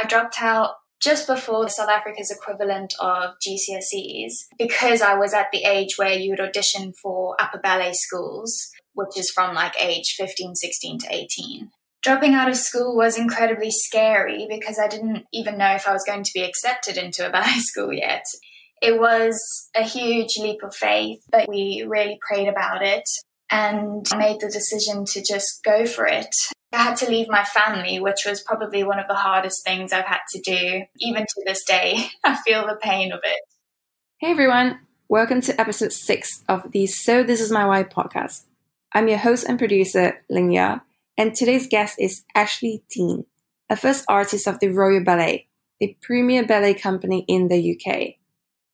I dropped out just before South Africa's equivalent of GCSEs because I was at the age where you would audition for upper ballet schools, which is from like age 15, 16 to 18. Dropping out of school was incredibly scary because I didn't even know if I was going to be accepted into a ballet school yet. It was a huge leap of faith, but we really prayed about it and made the decision to just go for it. I had to leave my family, which was probably one of the hardest things I've had to do. Even to this day, I feel the pain of it. Hey everyone, welcome to episode six of the So This Is My Why podcast. I'm your host and producer, Lingya, and today's guest is Ashley Dean, a first artist of the Royal Ballet, the premier ballet company in the UK.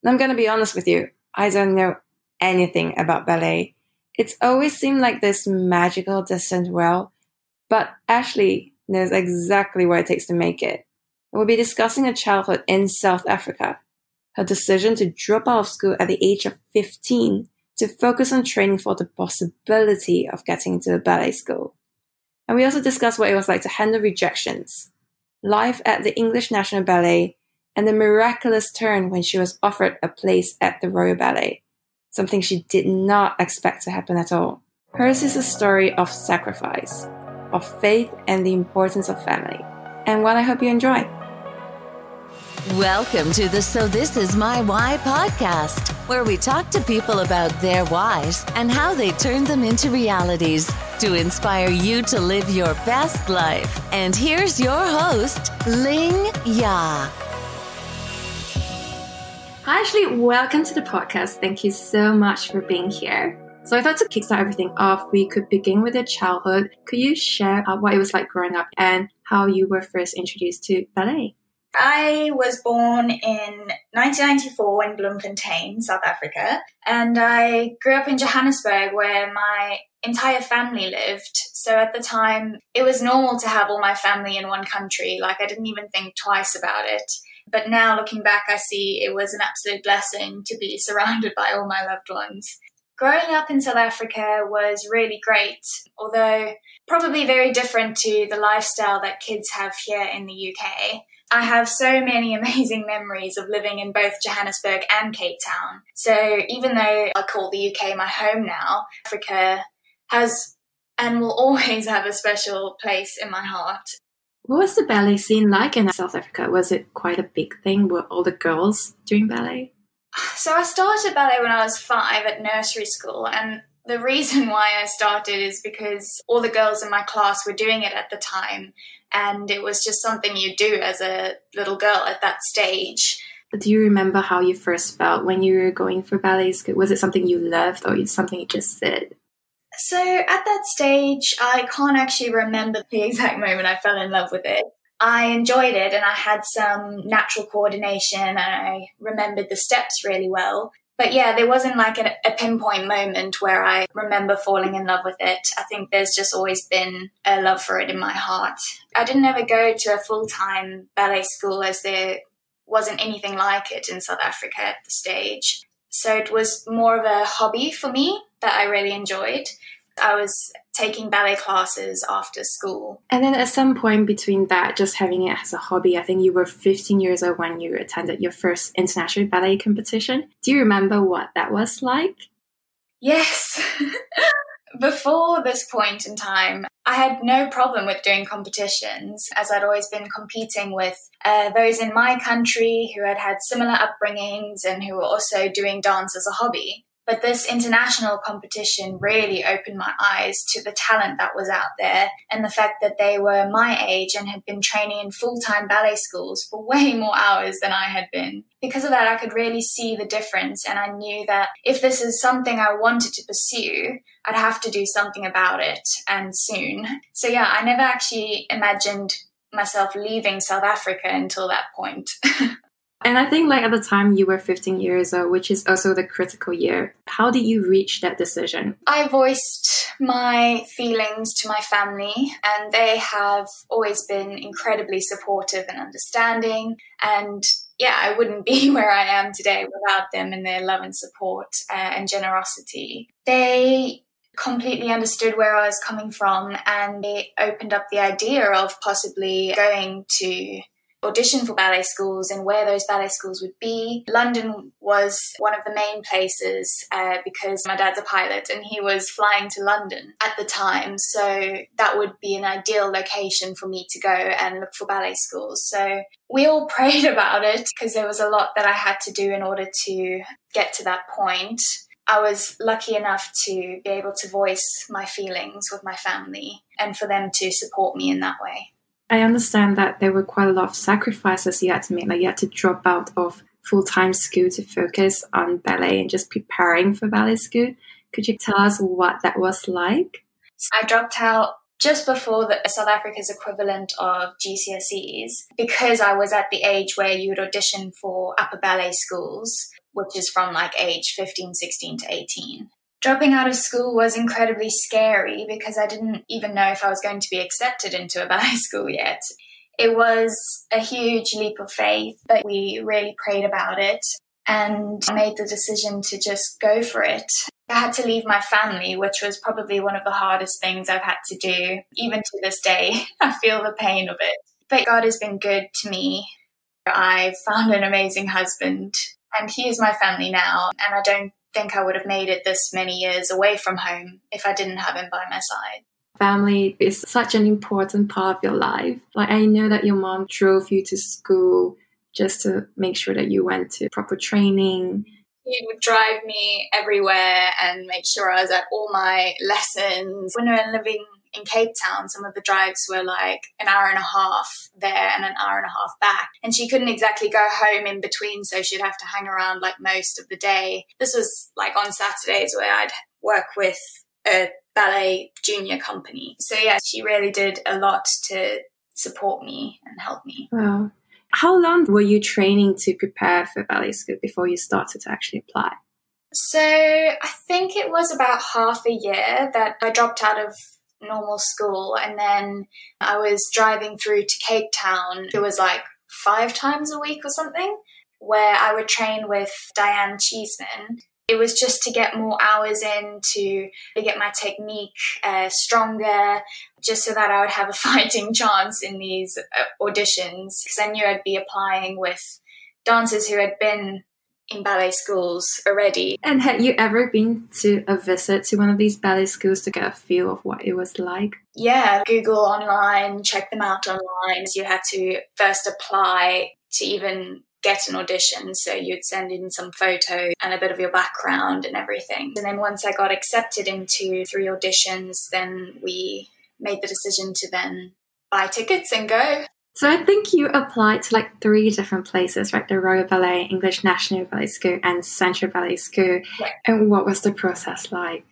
And I'm gonna be honest with you, I don't know anything about ballet. It's always seemed like this magical distant world but Ashley knows exactly what it takes to make it. We'll be discussing her childhood in South Africa, her decision to drop out of school at the age of 15 to focus on training for the possibility of getting into a ballet school. And we also discuss what it was like to handle rejections, life at the English National Ballet, and the miraculous turn when she was offered a place at the Royal Ballet, something she did not expect to happen at all. Hers is a story of sacrifice, of faith and the importance of family, and what I hope you enjoy. Welcome to the So This Is My Why podcast, where we talk to people about their whys and how they turn them into realities to inspire you to live your best life. And here's your host, Ling Ya. Hi, Ashley. Welcome to the podcast. Thank you so much for being here. So I thought to kickstart everything off, we could begin with your childhood. Could you share uh, what it was like growing up and how you were first introduced to ballet? I was born in 1994 in Bloemfontein, South Africa, and I grew up in Johannesburg where my entire family lived. So at the time, it was normal to have all my family in one country. Like I didn't even think twice about it. But now looking back, I see it was an absolute blessing to be surrounded by all my loved ones. Growing up in South Africa was really great, although probably very different to the lifestyle that kids have here in the UK. I have so many amazing memories of living in both Johannesburg and Cape Town. So even though I call the UK my home now, Africa has and will always have a special place in my heart. What was the ballet scene like in South Africa? Was it quite a big thing? Were all the girls doing ballet? So I started ballet when I was five at nursery school, and the reason why I started is because all the girls in my class were doing it at the time, and it was just something you do as a little girl at that stage. Do you remember how you first felt when you were going for ballet school? Was it something you loved or is something you just did? So at that stage, I can't actually remember the exact moment I fell in love with it. I enjoyed it and I had some natural coordination and I remembered the steps really well. But yeah, there wasn't like a, a, pinpoint moment where I remember falling in love with it. I think there's just always been a love for it in my heart. I didn't ever go to a full time ballet school as there wasn't anything like it in South Africa at the stage. So it was more of a hobby for me that I really enjoyed. I was taking ballet classes after school. And then at some point between that, just having it as a hobby, I think you were 15 years old when you attended your first international ballet competition. Do you remember what that was like? Yes. Before this point in time, I had no problem with doing competitions as I'd always been competing with uh, those in my country who had had similar upbringings and who were also doing dance as a hobby. But this international competition really opened my eyes to the talent that was out there and the fact that they were my age and had been training in full time ballet schools for way more hours than I had been. Because of that, I could really see the difference. And I knew that if this is something I wanted to pursue, I'd have to do something about it and soon. So, yeah, I never actually imagined myself leaving South Africa until that point. And I think, like, at the time you were 15 years old, which is also the critical year. How did you reach that decision? I voiced my feelings to my family, and they have always been incredibly supportive and understanding. And yeah, I wouldn't be where I am today without them and their love and support uh, and generosity. They completely understood where I was coming from and they opened up the idea of possibly going to audition for ballet schools and where those ballet schools would be. London was one of the main places uh, because my dad's a pilot and he was flying to London at the time. So that would be an ideal location for me to go and look for ballet schools. So we all prayed about it because there was a lot that I had to do in order to get to that point. I was lucky enough to be able to voice my feelings with my family and for them to support me in that way. I understand that there were quite a lot of sacrifices you had to make. Like you had to drop out of full time school to focus on ballet and just preparing for ballet school. Could you tell us what that was like? I dropped out just before the South Africa's equivalent of GCSEs because I was at the age where you would audition for upper ballet schools, which is from like age 15, 16 to 18. Dropping out of school was incredibly scary because I didn't even know if I was going to be accepted into a ballet school yet. It was a huge leap of faith, but we really prayed about it and made the decision to just go for it. I had to leave my family, which was probably one of the hardest things I've had to do. Even to this day, I feel the pain of it. But God has been good to me. I found an amazing husband, and he is my family now, and I don't think I would have made it this many years away from home if I didn't have him by my side. Family is such an important part of your life. Like, I know that your mom drove you to school just to make sure that you went to proper training. He would drive me everywhere and make sure I was at all my lessons. When we were living in Cape Town, some of the drives were like an hour and a half there and an hour and a half back. And she couldn't exactly go home in between, so she'd have to hang around like most of the day. This was like on Saturdays where I'd work with a ballet junior company. So yeah, she really did a lot to support me and help me. Wow. How long were you training to prepare for ballet school before you started to actually apply? So I think it was about half a year that I dropped out of normal school. And then I was driving through to Cape Town. It was like five times a week or something, where I would train with Diane Cheeseman. It was just to get more hours in, to, get my technique uh, stronger, just so that I would have a fighting chance in these uh, auditions. Because I knew I'd be applying with dancers who had been in ballet schools already. And had you ever been to a visit to one of these ballet schools to get a feel of what it was like? Yeah, Google online, check them out online. You had to first apply to even get an audition. So you'd send in some photos and a bit of your background and everything. And then once I got accepted into three auditions, then we made the decision to then buy tickets and go. So I think you applied to like three different places, right? The Royal Ballet, English National Ballet School, and Central Ballet School. Right. And what was the process like?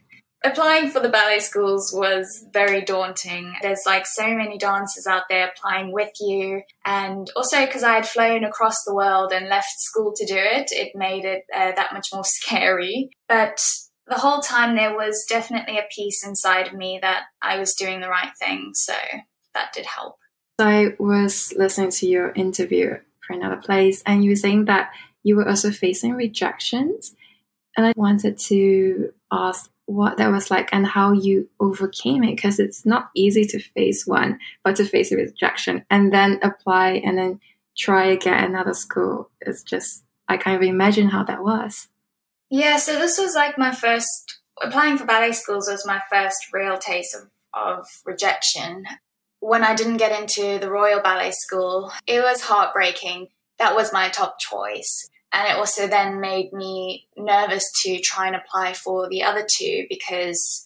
Applying for the ballet schools was very daunting. There's like so many dancers out there applying with you. And also because I had flown across the world and left school to do it, it made it uh, that much more scary. But the whole time there was definitely a piece inside of me that I was doing the right thing. So that did help. I was listening to your interview for another place, and you were saying that you were also facing rejections. And I wanted to ask what that was like and how you overcame it because it's not easy to face one, but to face a rejection and then apply and then try again another school. It's just, I can't even imagine how that was. Yeah, so this was like my first, applying for ballet schools was my first real taste of, of rejection when I didn't get into the Royal Ballet School, it was heartbreaking. That was my top choice. And it also then made me nervous to try and apply for the other two because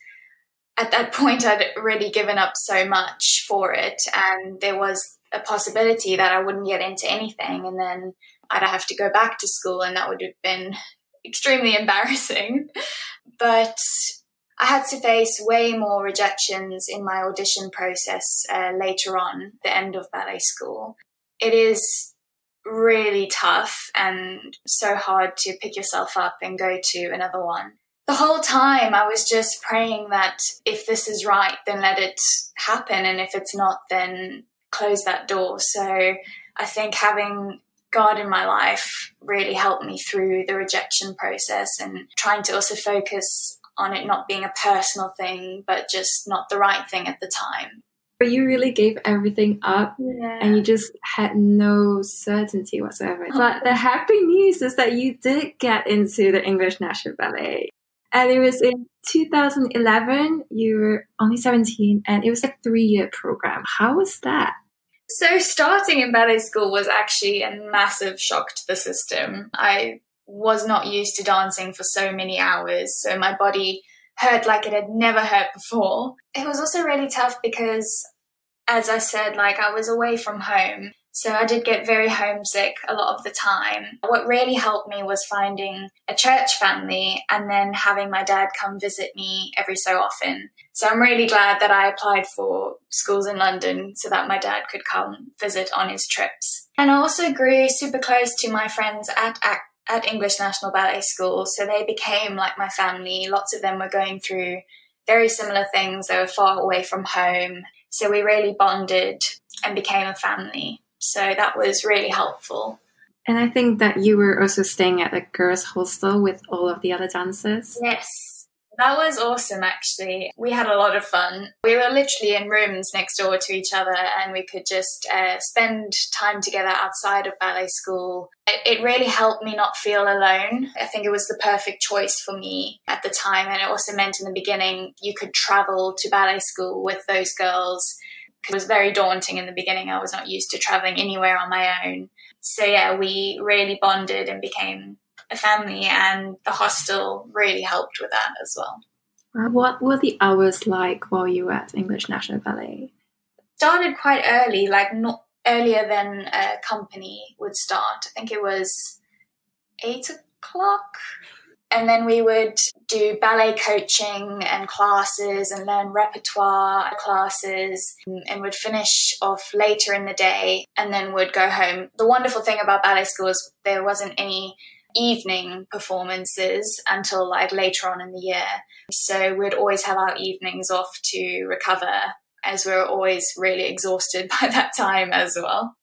at that point I'd already given up so much for it. And there was a possibility that I wouldn't get into anything. And then I'd have to go back to school, and that would have been extremely embarrassing. But I had to face way more rejections in my audition process uh, later on, the end of ballet school. It is really tough and so hard to pick yourself up and go to another one. The whole time I was just praying that if this is right, then let it happen. And if it's not, then close that door. So I think having God in my life really helped me through the rejection process and trying to also focus on it not being a personal thing, but just not the right thing at the time. but you really gave everything up Yeah. and you just had no certainty whatsoever. Oh. But the happy news is that you did get into the English National Ballet. And it was in 2011, you were only 17, and it was a three year program. How was that? So starting in ballet school was actually a massive shock to the system. I was not used to dancing for so many hours, so my body hurt like it had never hurt before. It was also really tough because as I said, like I was away from home. So I did get very homesick a lot of the time. What really helped me was finding a church family and then having my dad come visit me every so often. So I'm really glad that I applied for schools in London so that my dad could come visit on his trips. And I also grew super close to my friends at, at at English National Ballet School, so they became like my family. Lots of them were going through very similar things. They were far away from home, so we really bonded and became a family. So that was really helpful. And I think that you were also staying at a girls' hostel with all of the other dancers. Yes. That was awesome, actually. We had a lot of fun. We were literally in rooms next door to each other, and we could just uh, spend time together outside of ballet school. It, it really helped me not feel alone. I think it was the perfect choice for me at the time, and it also meant in the beginning you could travel to ballet school with those girls. It was very daunting in the beginning. I was not used to traveling anywhere on my own. So, yeah, we really bonded and became a family and the hostel really helped with that as well. Uh, What were the hours like while you were at English National Ballet? Started quite early, like not earlier than a company would start. I think it was eight o'clock. And then we would do ballet coaching and classes and learn repertoire classes and would finish off later in the day and then would go home. The wonderful thing about ballet school is there wasn't any evening performances until like later on in the year. So we'd always have our evenings off to recover as we're always really exhausted by that time as well.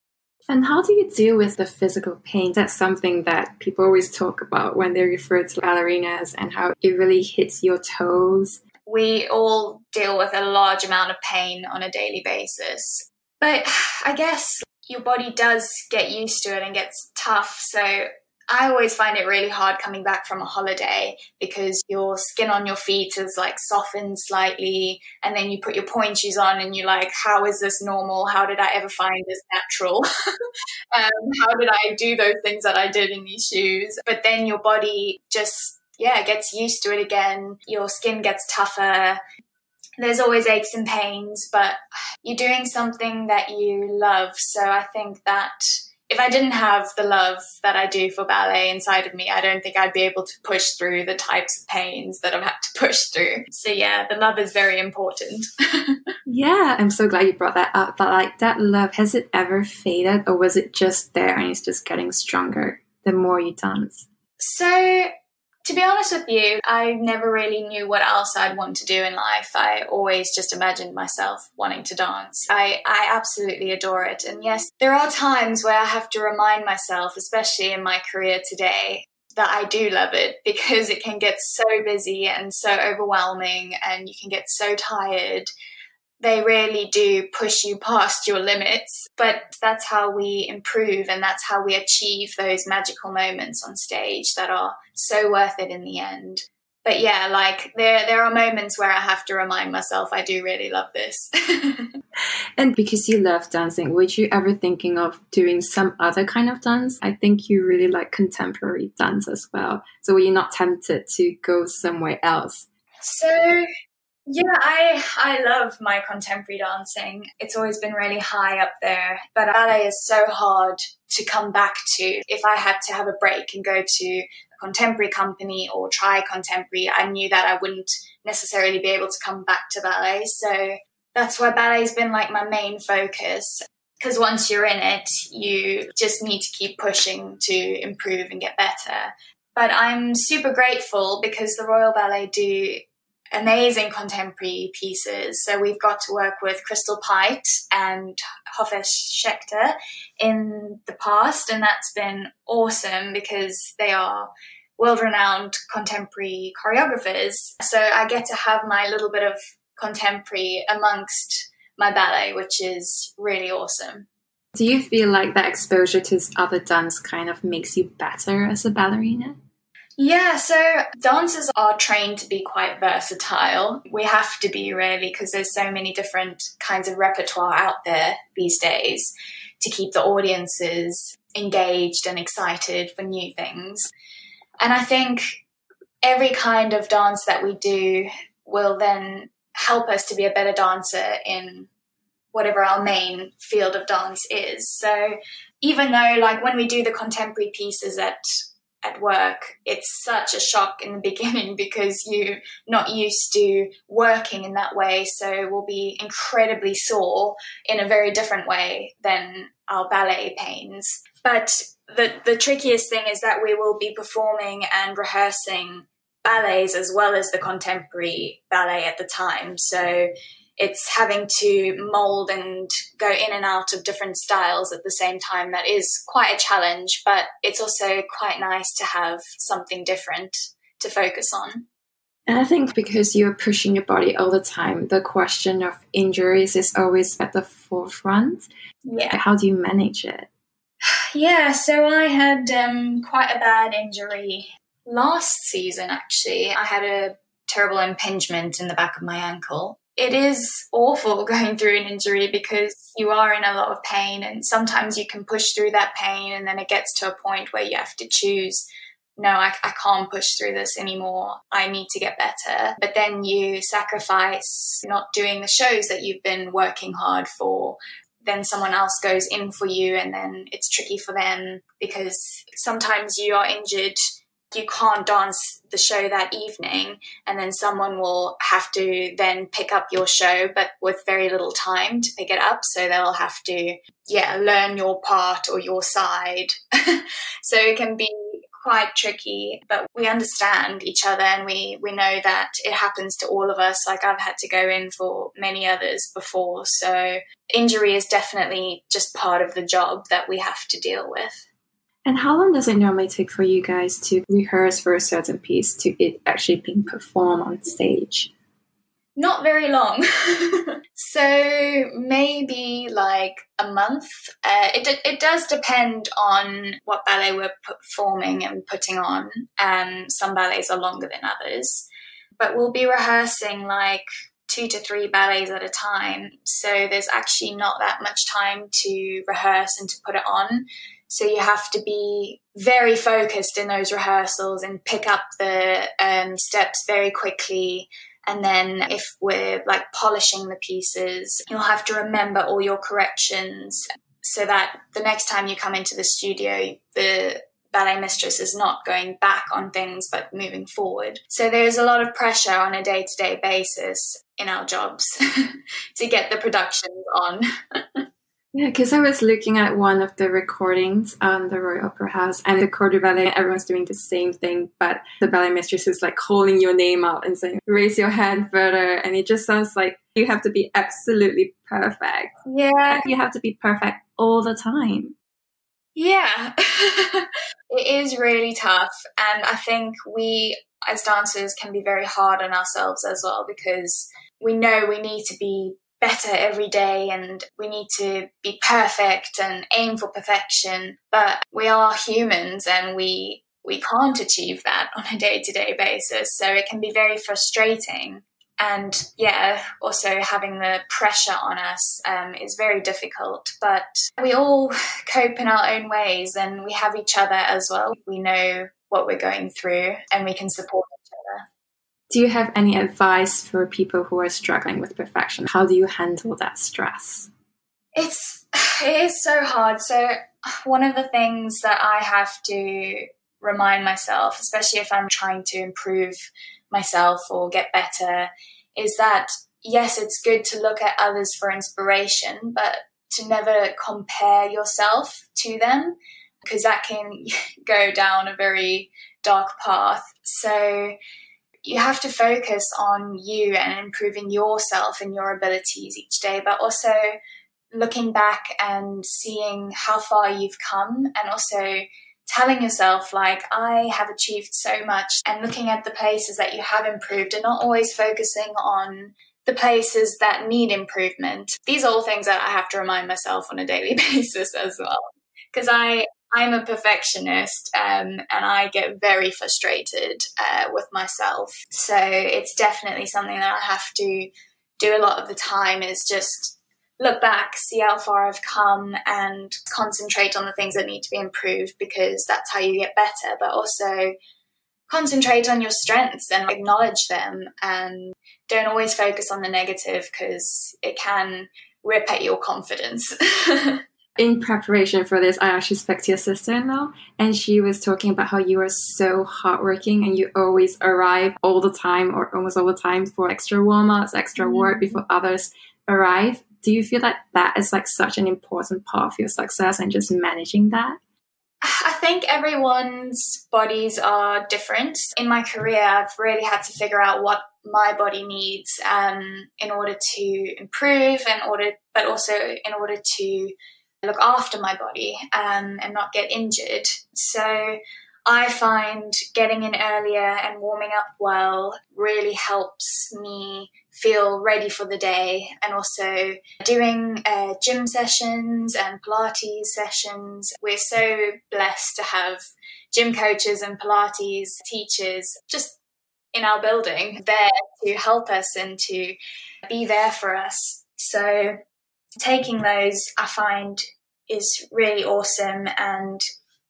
And how do you deal with the physical pain? That's something that people always talk about when they refer to ballerinas and how it really hits your toes. We all deal with a large amount of pain on a daily basis. But I guess your body does get used to it and gets tough. So I always find it really hard coming back from a holiday because your skin on your feet is like softened slightly, and then you put your pointe shoes on, and you're like, "How is this normal? How did I ever find this natural? um, how did I do those things that I did in these shoes?" But then your body just yeah gets used to it again. Your skin gets tougher. There's always aches and pains, but you're doing something that you love. So I think that if I didn't have the love that I do for ballet inside of me, I don't think I'd be able to push through the types of pains that I've had to push through. So yeah, the love is very important. Yeah, I'm so glad you brought that up. But like that love, has it ever faded or was it just there and it's just getting stronger the more you dance? so to be honest with you, I never really knew what else I'd want to do in life. I always just imagined myself wanting to dance. I, I absolutely adore it. And yes, there are times where I have to remind myself, especially in my career today, that I do love it because it can get so busy and so overwhelming and you can get so tired. They really do push you past your limits, but that's how we improve and that's how we achieve those magical moments on stage that are so worth it in the end. But yeah, like there there are moments where I have to remind myself I do really love this. And because you love dancing, would you ever thinking of doing some other kind of dance? I think you really like contemporary dance as well. So were you not tempted to go somewhere else? So yeah, I I love my contemporary dancing. It's always been really high up there, but ballet is so hard to come back to. If I had to have a break and go to a contemporary company or try contemporary, I knew that I wouldn't necessarily be able to come back to ballet. So that's why ballet's been like my main focus. Because once you're in it, you just need to keep pushing to improve and get better. But I'm super grateful because the Royal Ballet do amazing contemporary pieces. So we've got to work with Crystal Pite and Hofesh Shechter in the past, and that's been awesome because they are world renowned contemporary choreographers. So I get to have my little bit of contemporary amongst my ballet, which is really awesome. Do you feel like that exposure to other dance kind of makes you better as a ballerina? Yeah, so dancers are trained to be quite versatile. We have to be really because there's so many different kinds of repertoire out there these days to keep the audiences engaged and excited for new things. And I think every kind of dance that we do will then help us to be a better dancer in whatever our main field of dance is. So even though like when we do the contemporary pieces at at work, it's such a shock in the beginning because you're not used to working in that way. So we'll be incredibly sore in a very different way than our ballet pains. But the, the trickiest thing is that we will be performing and rehearsing ballets as well as the contemporary ballet at the time. So it's having to mold and go in and out of different styles at the same time that is quite a challenge but it's also quite nice to have something different to focus on. And i think because you're pushing your body all the time the question of injuries is always at the forefront. Yeah. How do you manage it? Yeah so i had um, quite a bad injury last season actually. I had a terrible impingement in the back of my ankle it is awful going through an injury because you are in a lot of pain and sometimes you can push through that pain and then it gets to a point where you have to choose no I, I can't push through this anymore. I need to get better. But then you sacrifice not doing the shows that you've been working hard for. Then someone else goes in for you and then it's tricky for them because sometimes you are injured you can't dance the show that evening and then someone will have to then pick up your show but with very little time to pick it up. So they'll have to yeah learn your part or your side. So it can be quite tricky but we understand each other and we we know that it happens to all of us. Like I've had to go in for many others before. So injury is definitely just part of the job that we have to deal with and how long does it normally take for you guys to rehearse for a certain piece to it actually being performed on stage? Not very long. so maybe like a month. Uh, it, it does depend on what ballet we're performing and putting on. Um, some ballets are longer than others. But we'll be rehearsing like two to three ballets at a time. So there's actually not that much time to rehearse and to put it on. So you have to be very focused in those rehearsals and pick up the um, steps very quickly. And then if we're like polishing the pieces, you'll have to remember all your corrections so that the next time you come into the studio, the ballet mistress is not going back on things but moving forward. So there's a lot of pressure on a day to day basis in our jobs to get the productions on. Yeah, because I was looking at one of the recordings on the Royal Opera House and the Corps de Ballet, everyone's doing the same thing, but the ballet mistress is like calling your name out and saying, raise your hand further. And it just sounds like you have to be absolutely perfect. Yeah. You have to be perfect all the time. Yeah. it is really tough. And I think we, as dancers, can be very hard on ourselves as well because we know we need to be better every day and we need to be perfect and aim for perfection. But we are humans and we we can't achieve that on a day-to-day basis. So it can be very frustrating. And yeah, also having the pressure on us um, is very difficult. But we all cope in our own ways and we have each other as well. We know what we're going through and we can support do you have any advice for people who are struggling with perfection? How do you handle that stress? It's it is so hard. So one of the things that I have to remind myself, especially if I'm trying to improve myself or get better, is that yes, it's good to look at others for inspiration, but to never compare yourself to them because that can go down a very dark path. So you have to focus on you and improving yourself and your abilities each day, but also looking back and seeing how far you've come and also telling yourself like i have achieved so much and looking at the places that you have improved and not always focusing on the places that need improvement. These are all things that I have to remind myself on a daily basis as well. Because I, I'm a perfectionist um, and I get very frustrated uh, with myself. So it's definitely something that I have to do a lot of the time is just look back, see how far I've come, and concentrate on the things that need to be improved because that's how you get better. But also concentrate on your strengths and acknowledge them, and don't always focus on the negative because it can rip at your confidence. in preparation for this, I actually spoke to your sister in law, and she was talking about how you are so hardworking and you always arrive all the time or almost all the time for extra warm ups, extra work mm-hmm. before others arrive. Do you feel like that is like such an important part of your success and just managing that? I think everyone's bodies are different. In my career, I've really had to figure out what my body needs um, in order to improve, and order, but also in order to look after my body um, and not get injured. So I find getting in earlier and warming up well really helps me feel ready for the day and also doing uh, gym sessions and Pilates sessions. We're so blessed to have gym coaches and Pilates teachers just in our building there to help us and to be there for us. So taking those, I find, is really awesome and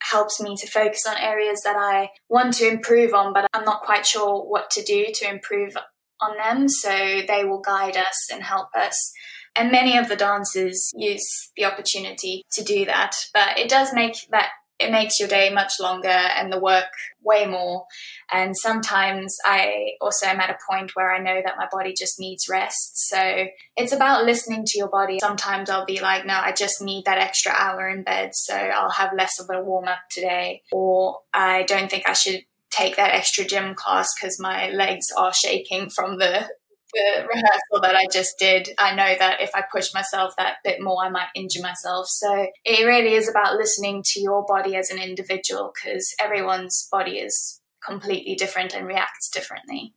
helps me to focus on areas that I want to improve on, but I'm not quite sure what to do to improve on them. So they will guide us and help us. And many of the dancers use the opportunity to do that. But it does make that it makes your day much longer and the work way more. And sometimes I also am at a point where I know that my body just needs rest. So it's about listening to your body. Sometimes I'll be like, no, I just need that extra hour in bed. So I'll have less of a warm up today. Or I don't think I should take that extra gym class because my legs are shaking from the the rehearsal that I just did, I know that if I push myself that bit more, I might injure myself. So it really is about listening to your body as an individual because everyone's body is completely different and reacts differently.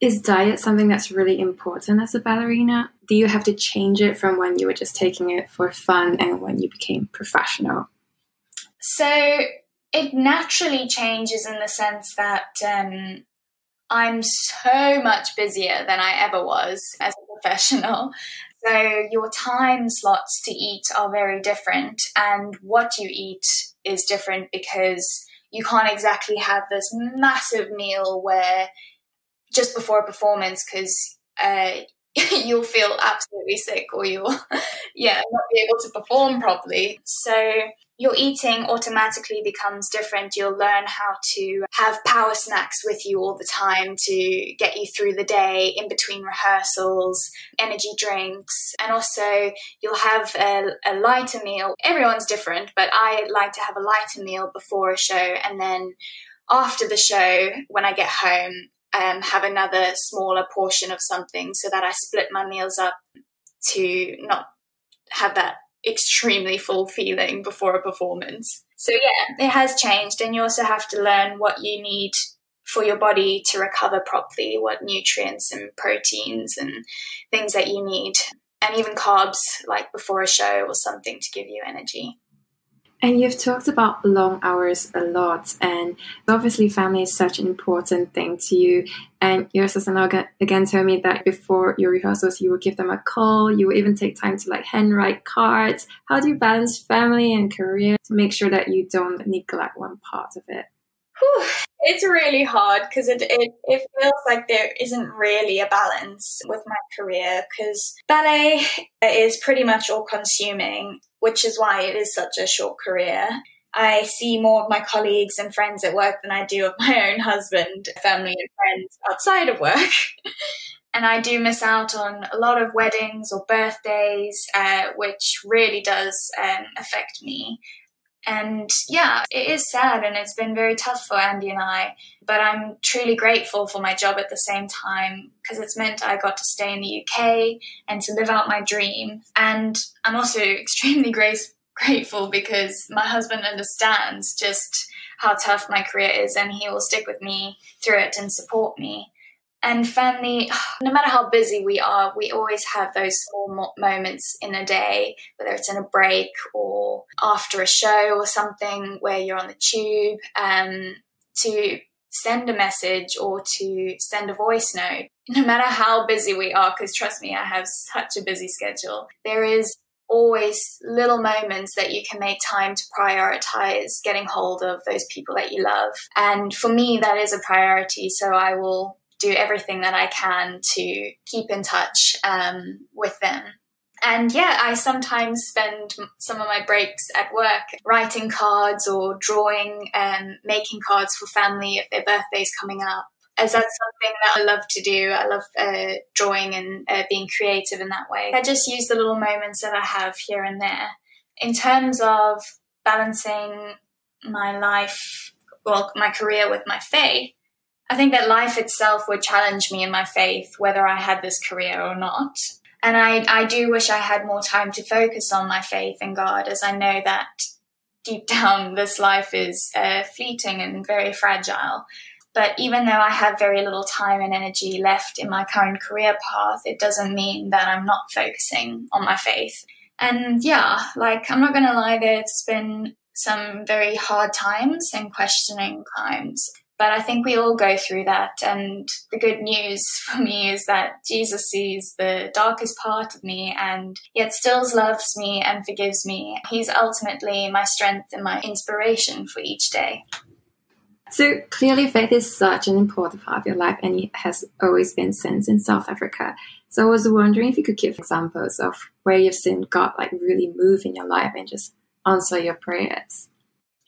Is diet something that's really important as a ballerina? Do you have to change it from when you were just taking it for fun and when you became professional? So it naturally changes in the sense that um, I'm so much busier than I ever was as a professional. So your time slots to eat are very different, and what you eat is different because you can't exactly have this massive meal where just before a performance because uh, you'll feel absolutely sick or you'll yeah not be able to perform properly so your eating automatically becomes different. You'll learn how to have power snacks with you all the time to get you through the day in between rehearsals, energy drinks, and also you'll have a, a, lighter meal. Everyone's different, but I like to have a lighter meal before a show and then after the show, when I get home, um, have another smaller portion of something so that I split my meals up to not have that extremely full feeling before a performance. So, yeah, it has changed, and you also have to learn what you need for your body to recover properly, what nutrients and proteins and things that you need, and even carbs, like before a show or something to give you energy. And you've talked about long hours a lot, and obviously, family is such an important thing to you. And your sister-in-law again told me that before your rehearsals, you would give them a call. You would even take time to like handwrite cards. How do you balance family and career to make sure that you don't neglect one part of it? Whew, it's really hard because it, it, it feels like there isn't really a balance with my career because ballet is pretty much all consuming which is why it is such a short career. I see more of my colleagues and friends at work than I do of my own husband, family, and friends outside of work. and I do miss out on a lot of weddings or birthdays, uh, which really does um, affect me. And yeah, it is sad and it's been very tough for Andy and I, but I'm truly grateful for my job at the same time because it's meant I got to stay in the UK and to live out my dream. And I'm also extremely grace- grateful because my husband understands just how tough my career is and he will stick with me through it and support me. And family, no matter how busy we are, we always have those small moments in a day, whether it's in a break or after a show or something where you're on the tube, um, to send a message or to send a voice note. No matter how busy we are, because trust me, I have such a busy schedule, there is always little moments that you can make time to prioritize getting hold of those people that you love. And for me, that is a priority. So I will do everything that I can to keep in touch um, with them. And yeah, I sometimes spend some of my breaks at work writing cards or drawing and making cards for family if their birthday's coming up as that's something that I love to do. I love uh, drawing and uh, being creative in that way. I just use the little moments that I have here and there. In terms of balancing my life, well, my career with my faith, I think that life itself would challenge me in my faith, whether I had this career or not. And I, I do wish I had more time to focus on my faith in God, as I know that deep down this life is uh, fleeting and very fragile. But even though I have very little time and energy left in my current career path, it doesn't mean that I'm not focusing on my faith. And yeah, like I'm not going to lie, there's been some very hard times and questioning times. But I think we all go through that. And the good news for me is that Jesus sees the darkest part of me and yet still loves me and forgives me. He's ultimately my strength and my inspiration for each day. So clearly, faith is such an important part of your life, and it has always been since in South Africa. So I was wondering if you could give examples of where you've seen God like really move in your life and just answer your prayers.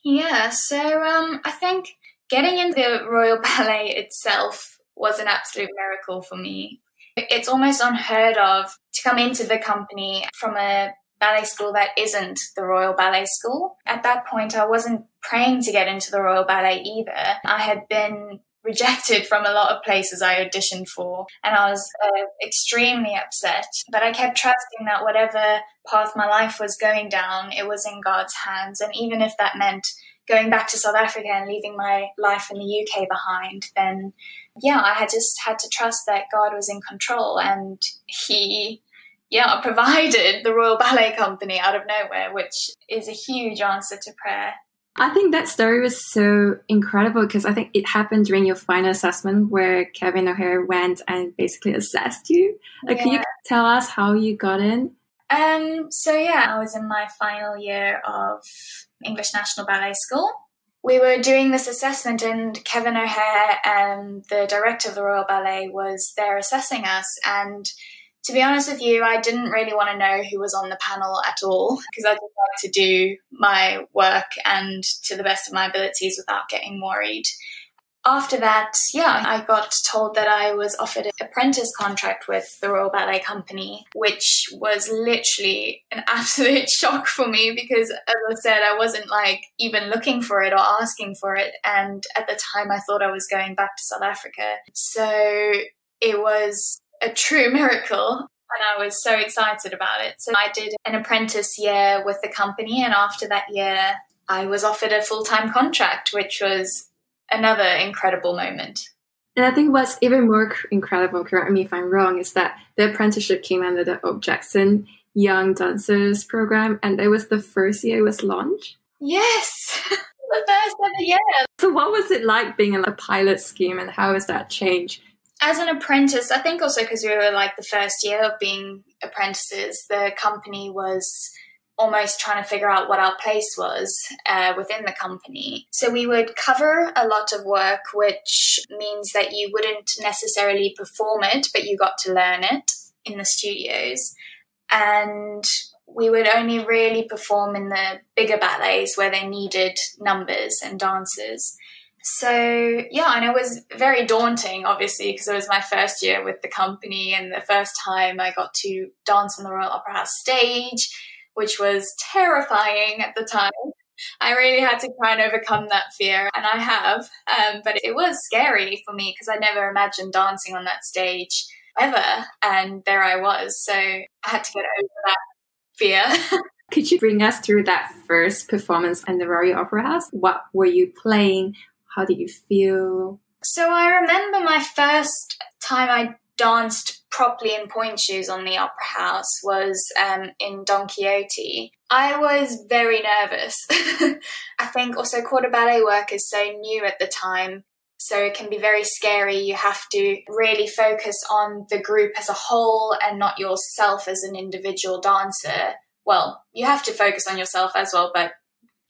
Yeah, so um, I think getting into the Royal Ballet itself was an absolute miracle for me. It's almost unheard of to come into the company from a ballet school that isn't the Royal Ballet School. At that point, I wasn't praying to get into the Royal Ballet either. I had been rejected from a lot of places I auditioned for, and I was uh, extremely upset. But I kept trusting that whatever path my life was going down, it was in God's hands. And even if that meant going back to South Africa and leaving my life in the UK behind, then yeah, I had just had to trust that God was in control and He yeah, provided the Royal Ballet Company out of nowhere, which is a huge answer to prayer. I think that story was so incredible because I think it happened during your final assessment where Kevin O'Hare went and basically assessed you. Like, yeah. Can you tell us how you got in? Um, so yeah, I was in my final year of English National Ballet School. We were doing this assessment, and Kevin O'Hare, um, the director of the Royal Ballet, was there assessing us. And to be honest with you, I didn't really want to know who was on the panel at all because I just like to do my work and to the best of my abilities without getting worried. After that, yeah, I got told that I was offered an apprentice contract with the Royal Ballet Company, which was literally an absolute shock for me because, as I said, I wasn't like even looking for it or asking for it. And at the time, I thought I was going back to South Africa. So it was a true miracle and I was so excited about it. So I did an apprentice year with the company, and after that year, I was offered a full time contract, which was another incredible moment. And I think what's even more incredible, correct me if I'm wrong, is that the apprenticeship came under the Aud Jebsen Young Dancers program, and it was the first year it was launched. Yes, the first ever year. So, what was it like being in a pilot scheme, and how has that changed as an apprentice, I think also because we were like the first year of being apprentices, the company was almost trying to figure out what our place was uh, within the company. So we would cover a lot of work, which means that you wouldn't necessarily perform it, but you got to learn it in the studios. And we would only really perform in the bigger ballets where they needed numbers and dancers. So, yeah, and it was very daunting, obviously, because it was my first year with the company and the first time I got to dance on the Royal Opera House stage, which was terrifying at the time. I really had to try and overcome that fear, and I have. Um, but it was scary for me because I never imagined dancing on that stage ever. And there I was. So I had to get over that fear. Could you bring us through that first performance in the Royal Opera House? What were you playing? How did you feel? So I remember my first time I danced properly in pointe shoes on the opera house was um, in Don Quixote. I was very nervous. I think also corps de ballet work is so new at the time, so it can be very scary. You have to really focus on the group as a whole and not yourself as an individual dancer. Well, you have to focus on yourself as well, but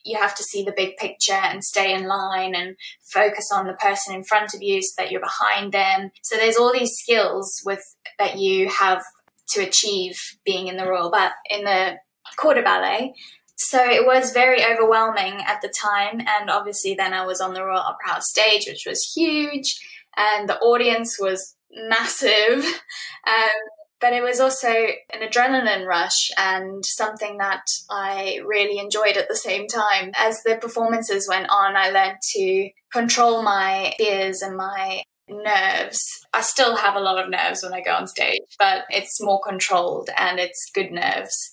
you have to see the big picture and stay in line and focus on the person in front of you so that you're behind them. So there's all these skills with that you have to achieve being in the royal ba- in the corps de ballet. So it was very overwhelming at the time, and obviously then I was on the Royal Opera House stage, which was huge, and the audience was massive. Um, but it was also an adrenaline rush and something that I really enjoyed at the same time. As the performances went on, I learned to control my fears and my nerves. I still have a lot of nerves when I go on stage, but it's more controlled and it's good nerves.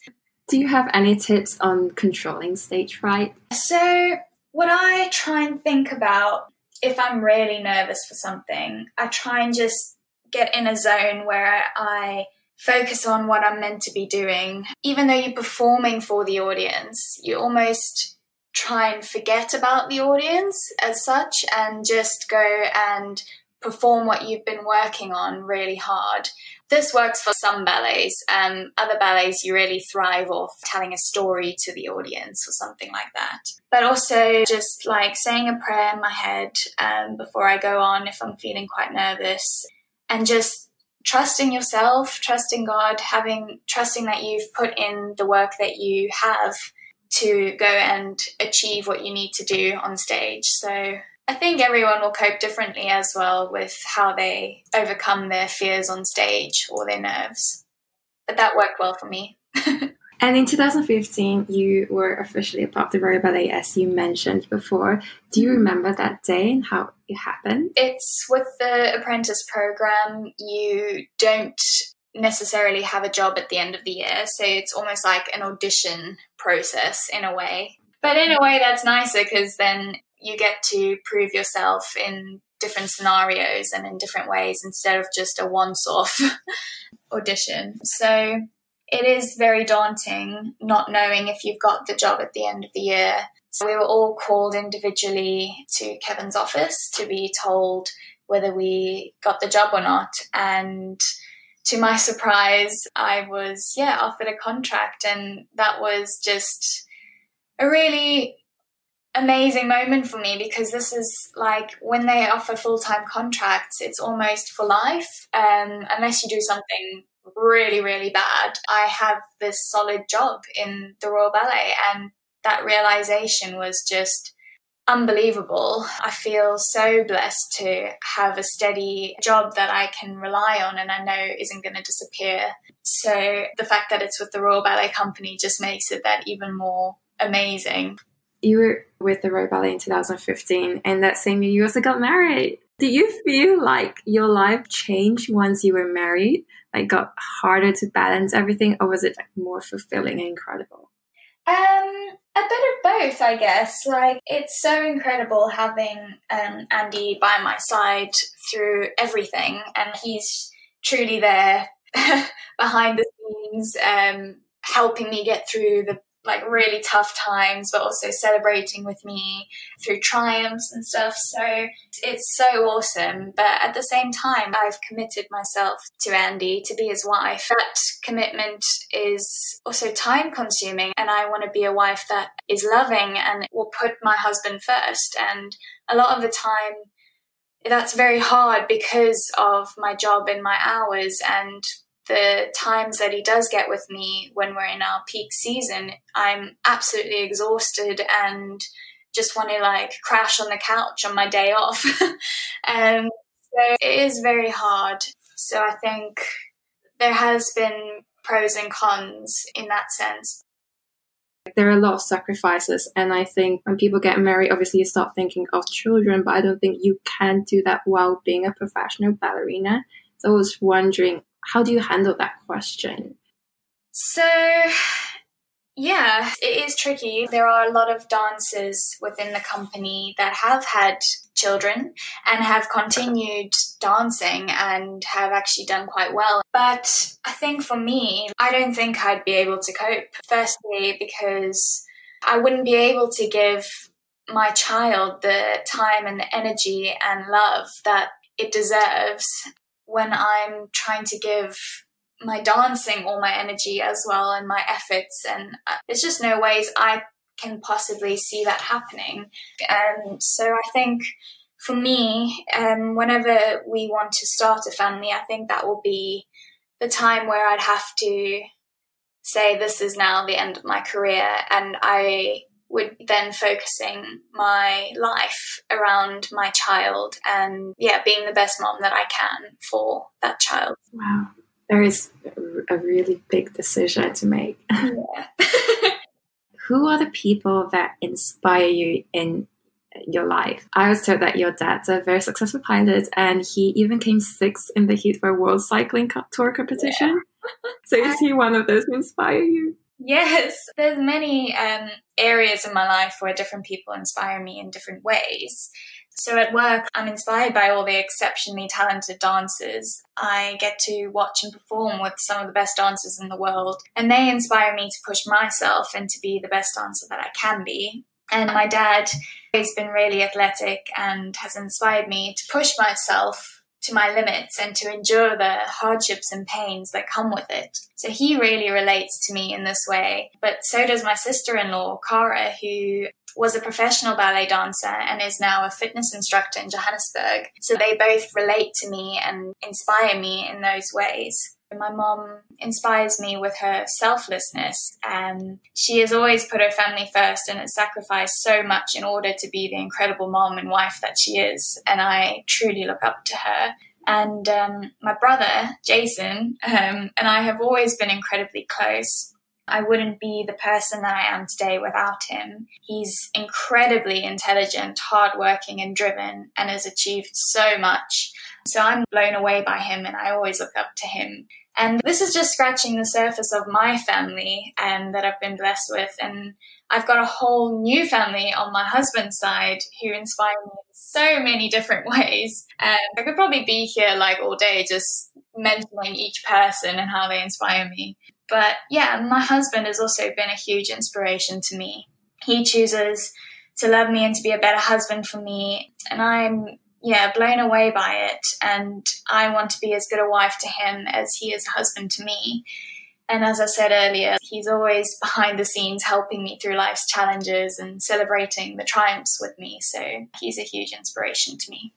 Do you have any tips on controlling stage fright? So, what I try and think about if I'm really nervous for something, I try and just get in a zone where I focus on what I'm meant to be doing. Even though you're performing for the audience, you almost try and forget about the audience as such and just go and perform what you've been working on really hard. This works for some ballets. Um, other ballets, you really thrive off telling a story to the audience or something like that. But also just like saying a prayer in my head um, before I go on if I'm feeling quite nervous and just trusting yourself, trusting God, having trusting that you've put in the work that you have to go and achieve what you need to do on stage. So I think everyone will cope differently as well with how they overcome their fears on stage or their nerves. But that worked well for me. And in 2015, you were officially a part of the Royal Ballet, as you mentioned before. Do you remember that day and how it happened? It's with the apprentice program, you don't necessarily have a job at the end of the year. So it's almost like an audition process in a way. But in a way, that's nicer because then you get to prove yourself in different scenarios and in different ways instead of just a once off audition. So it is very daunting not knowing if you've got the job at the end of the year. So we were all called individually to Kevin's office to be told whether we got the job or not. And to my surprise, I was, yeah, offered a contract. And that was just a really amazing moment for me because this is like when they offer full time contracts, it's almost for life. Um, unless you do something really, really bad, I have this solid job in the Royal Ballet. And that realization was just unbelievable. I feel so blessed to have a steady job that I can rely on and I know isn't going to disappear. So the fact that it's with the Royal Ballet Company just makes it that even more amazing. You were with the Royal Ballet in 2015, and that same year you also got married. Do you feel like your life changed once you were married? Like got harder to balance everything, or was it like more fulfilling and incredible? Um, a bit of both, I guess. Like it's so incredible having um, Andy by my side through everything, and he's truly there behind the scenes, um, helping me get through the like really tough times, but also celebrating with me through triumphs and stuff. So it's so awesome. But at the same time, I've committed myself to Andy to be his wife. That commitment is also time consuming, and I want to be a wife that is loving and will put my husband first. And a lot of the time, that's very hard because of my job and my hours and the times that he does get with me when we're in our peak season, I'm absolutely exhausted and just want to like crash on the couch on my day off. um, so it is very hard. So I think there has been pros and cons in that sense. There are a lot of sacrifices, and I think when people get married, obviously you start thinking of children, but I don't think you can do that while being a professional ballerina. So I was wondering, how do you handle that question? So, yeah, it is tricky. There are a lot of dancers within the company that have had children and have continued dancing and have actually done quite well. But I think for me, I don't think I'd be able to cope. Firstly, because I wouldn't be able to give my child the time and the energy and love that it deserves when I'm trying to give my dancing all my energy as well and my efforts. And uh, there's just no ways I can possibly see that happening. And so I think for me, um, whenever we want to start a family, I think that will be the time where I'd have to say this is now the end of my career and I would then focusing my life around my child and yeah being the best mom that I can for that child. Wow. There is a really big decision to make. Yeah. Who are the people that inspire you in your life? I was told that your dad's a very successful pilot and he even came sixth in the heat for a world cycling Cup tour competition. Yeah. so is he one of those who inspire you? Yes, there's many um, areas in my life where different people inspire me in different ways. So at work, I'm inspired by all the exceptionally talented dancers. I get to watch and perform with some of the best dancers in the world, and they inspire me to push myself and to be the best dancer that I can be. And my dad has been really athletic and has inspired me to push myself to my limits and to endure the hardships and pains that come with it. So he really relates to me in this way. But so does my sister in law, Cara, who was a professional ballet dancer and is now a fitness instructor in Johannesburg. So they both relate to me and inspire me in those ways. My mom inspires me with her selflessness. and she has always put her family first and has sacrificed so much in order to be the incredible mom and wife that she is. And I truly look up to her. And um, my brother, Jason, um, and I have always been incredibly close. I wouldn't be the person that I am today without him. He's incredibly intelligent, hardworking, and driven, and has achieved so much. So I'm blown away by him, and I always look up to him. And this is just scratching the surface of my family um, that I've been blessed with. And I've got a whole new family on my husband's side who inspire me in so many different ways. Um, I could probably be here like all day just mentioning each person and how they inspire me. But yeah, my husband has also been a huge inspiration to me. He chooses to love me and to be a better husband for me. And I'm, yeah, blown away by it. And I want to be as good a wife to him as he is a husband to me. And as I said earlier, he's always behind the scenes helping me through life's challenges and celebrating the triumphs with me. So he's a huge inspiration to me.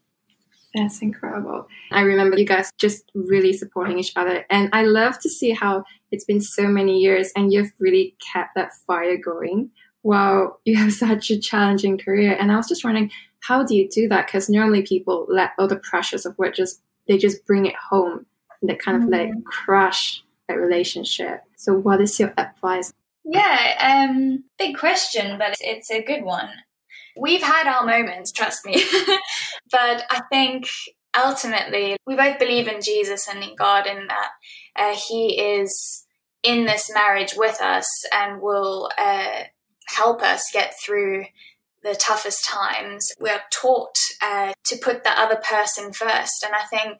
That's incredible. I remember you guys just really supporting each other. And I love to see how it's been so many years and you've really kept that fire going while you have such a challenging career. And I was just wondering, how do you do that? Because normally people let all the pressures of work just, they just bring it home and they kind of mm-hmm. crush that relationship. So what is your advice? Yeah, um, big question, but it's a good one. We've had our moments, trust me. but I think ultimately we both believe in Jesus and in God and that uh, He is in this marriage with us and will uh, help us get through the toughest times. We are taught uh, to put the other person first. And I think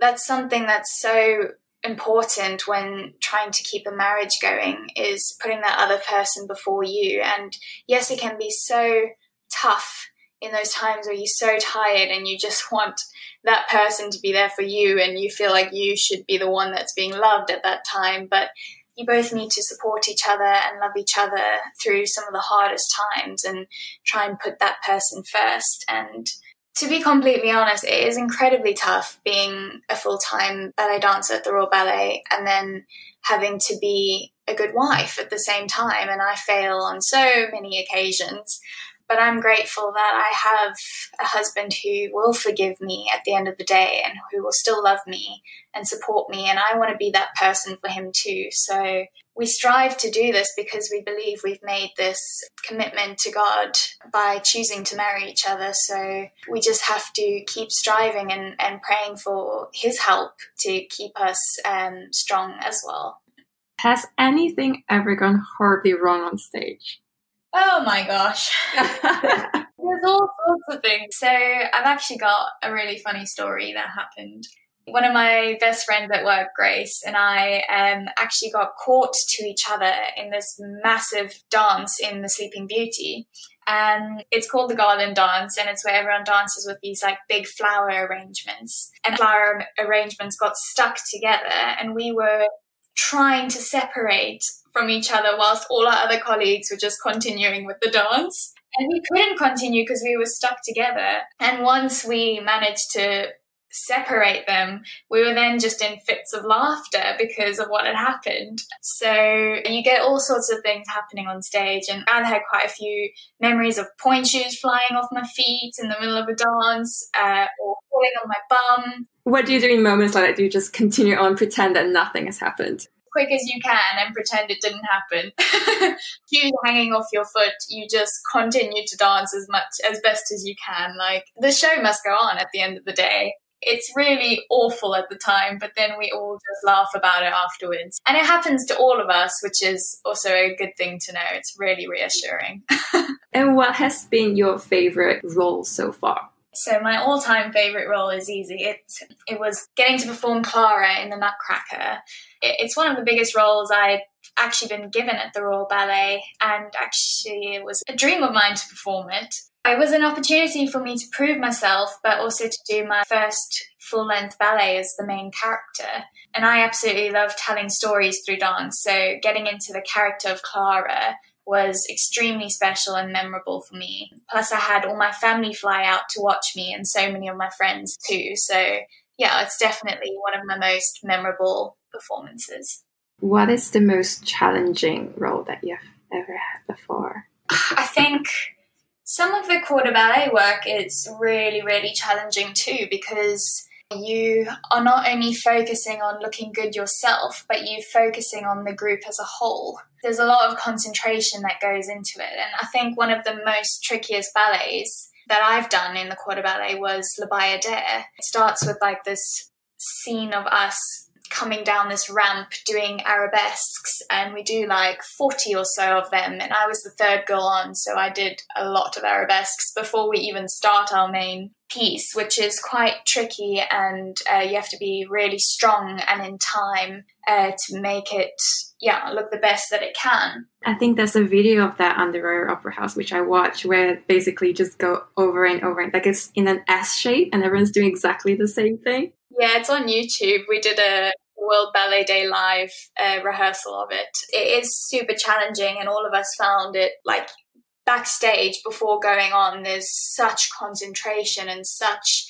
that's something that's so important when trying to keep a marriage going is putting that other person before you. And yes, it can be so tough in those times where you're so tired and you just want that person to be there for you and you feel like you should be the one that's being loved at that time. But you both need to support each other and love each other through some of the hardest times and try and put that person first. And to be completely honest, it is incredibly tough being a full time ballet dancer at the Royal Ballet and then having to be a good wife at the same time. And I fail on so many occasions. But I'm grateful that I have a husband who will forgive me at the end of the day and who will still love me and support me. And I want to be that person for him too. So we strive to do this because we believe we've made this commitment to God by choosing to marry each other. So we just have to keep striving and, and praying for His help to keep us um, strong as well. Has anything ever gone horribly wrong on stage? Oh my gosh. there's all sorts of things. So I've actually got a really funny story that happened. One of my best friends at work, Grace, and I um, actually got caught to each other in this massive dance in the Sleeping Beauty. And it's called the Garland Dance, and it's where everyone dances with these like big flower arrangements. And flower arrangements got stuck together, and we were trying to separate from each other whilst all our other colleagues were just continuing with the dance. And we couldn't continue because we were stuck together. And once we managed to separate them, we were then just in fits of laughter because of what had happened. So you get all sorts of things happening on stage. And I had quite a few memories of pointe shoes flying off my feet in the middle of a dance uh, or falling on my bum. What do you do in moments like that? Do you just continue on, pretend that nothing has happened? quick as you can and pretend it didn't happen. Shoes hanging off your foot, you just continue to dance as much as best as you can. Like the show must go on at the end of the day. It's really awful at the time, but then we all just laugh about it afterwards. And it happens to all of us, which is also a good thing to know. It's really reassuring. and what has been your favorite role so far? So my all-time favorite role is easy. It it was getting to perform Clara in the Nutcracker. It, it's one of the biggest roles I'd actually been given at the Royal Ballet, and actually it was a dream of mine to perform it. It was an opportunity for me to prove myself, but also to do my first full length ballet as the main character. And I absolutely love telling stories through dance. So, getting into the character of Clara was extremely special and memorable for me. Plus, I had all my family fly out to watch me and so many of my friends too. So, yeah, it's definitely one of my most memorable performances. What is the most challenging role that you've ever had before? I think some of the de ballet work is really, really challenging too because you are not only focusing on looking good yourself, but you're focusing on the group as a whole. There's a lot of concentration that goes into it. And I think one of the most trickiest ballets that I've done in the de ballet was La Bayadere. It starts with like this scene of us coming down this ramp doing arabesques and we do like 40 or so of them and i was the third girl on so i did a lot of arabesques before we even start our main piece which is quite tricky and uh, you have to be really strong and in time uh, to make it yeah look the best that it can. I think there's a video of that on the royal opera house which i watch where basically just go over and over and like it's in an s shape and everyone's doing exactly the same thing yeah, it's on YouTube. We did a World Ballet Day live uh, rehearsal of it. It is super challenging, and all of us found it like backstage before going on. There's such concentration and such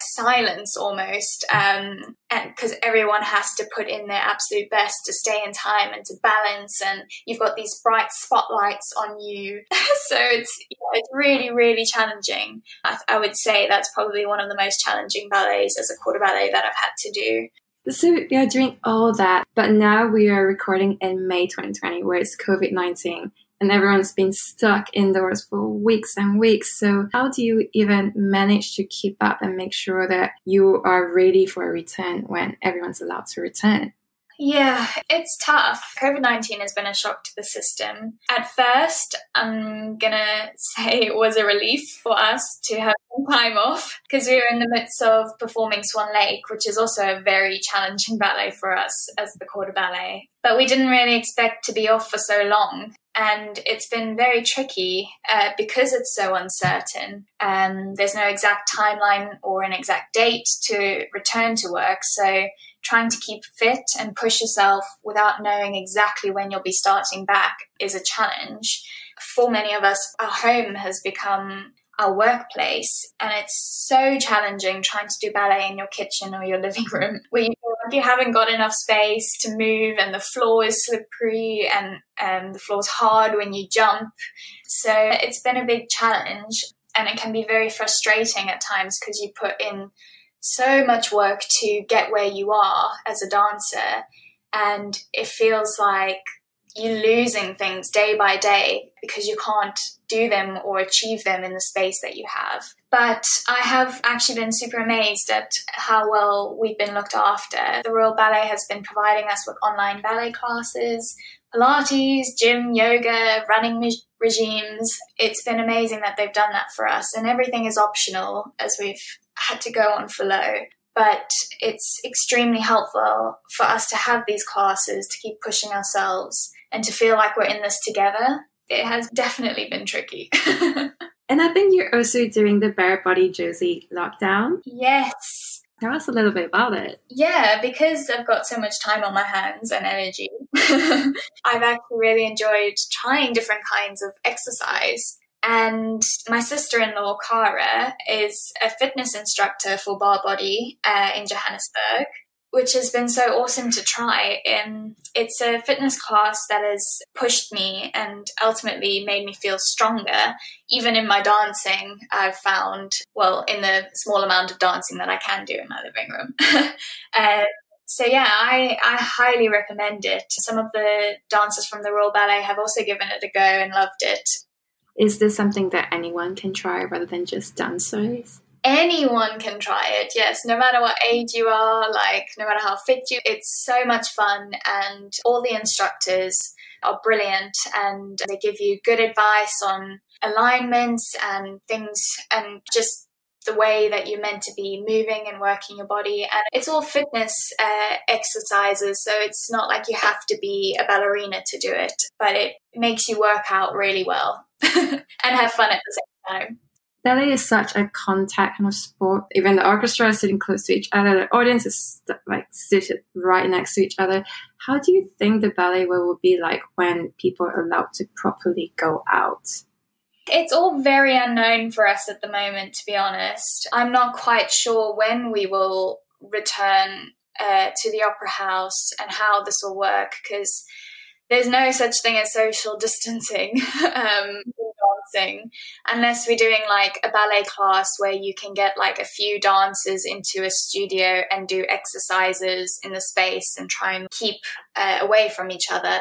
silence almost um and because everyone has to put in their absolute best to stay in time and to balance and you've got these bright spotlights on you. So it's yeah, it's really really challenging. I, I would say that's probably one of the most challenging ballets as a de ballet that i've had to do. So we are doing all that, but now we are recording in May 2020, where it's COVID 19 and everyone's been stuck indoors for weeks and weeks. So, how do you even manage to keep up and make sure that you are ready for a return when everyone's allowed to return? Yeah, it's tough. COVID 19 has been a shock to the system. At first, I'm gonna say it was a relief for us to have some time off because we were in the midst of performing Swan Lake, which is also a very challenging ballet for us as the corps de ballet. But we didn't really expect to be off for so long. And it's been very tricky uh, because it's so uncertain. Um, there's no exact timeline or an exact date to return to work. So trying to keep fit and push yourself without knowing exactly when you'll be starting back is a challenge. For many of us, our home has become our workplace and it's so challenging trying to do ballet in your kitchen or your living room where you feel like you haven't got enough space to move and the floor is slippery and um, the floor's hard when you jump so it's been a big challenge and it can be very frustrating at times because you put in so much work to get where you are as a dancer. And it feels like you're losing things day by day because you can't do them or achieve them in the space that you have. But I have actually been super amazed at how well we've been looked after. The Royal Ballet has been providing us with online ballet classes, Pilates, gym, yoga, running regimes. It's been amazing that they've done that for us, and everything is optional as we've had to go on furlough. But it's extremely helpful for us to have these classes to keep pushing ourselves and to feel like we're in this together. It has definitely been tricky. and I think you're also doing the Barre Body Josie lockdown. Yes. Tell us a little bit about it. Yeah, because I've got so much time on my hands and energy, I've actually really enjoyed trying different kinds of exercise. And my sister in law, Cara, is a fitness instructor for Barre Body uh, in Johannesburg which has been so awesome to try. And it's a fitness class that has pushed me and ultimately made me feel stronger. Even in my dancing, I've found, well, in the small amount of dancing that I can do in my living room. um, so yeah, I, I highly recommend it. Some of the dancers from the Royal Ballet have also given it a go and loved it. Is this something that anyone can try rather than just dancers? anyone can try it. Yes, no matter what age you are, like no matter how fit you, it's so much fun and all the instructors are brilliant and they give you good advice on alignments and things and just the way that you're meant to be moving and working your body and it's all fitness uh, exercises so it's not like you have to be a ballerina to do it but it makes you work out really well and have fun at the same time ballet is such a contact kind of sport. Even the orchestra is sitting close to each other, the audience is like seated right next to each other. How do you think the ballet world will be like when people are allowed to properly go out? It's all very unknown for us at the moment, to be honest. I'm not quite sure when we will return uh, to the opera house and how this will work because there's no such thing as social distancing um, dancing unless we're doing like a ballet class where you can get like a few dancers into a studio and do exercises in the space and try and keep uh, away from each other.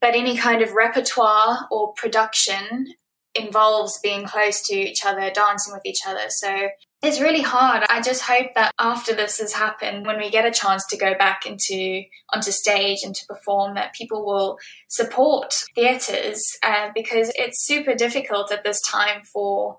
But any kind of repertoire or production involves being close to each other dancing with each other. So it's really hard. I just hope that after this has happened, when we get a chance to go back into onto stage and to perform, that people will support theatres uh, because it's super difficult at this time for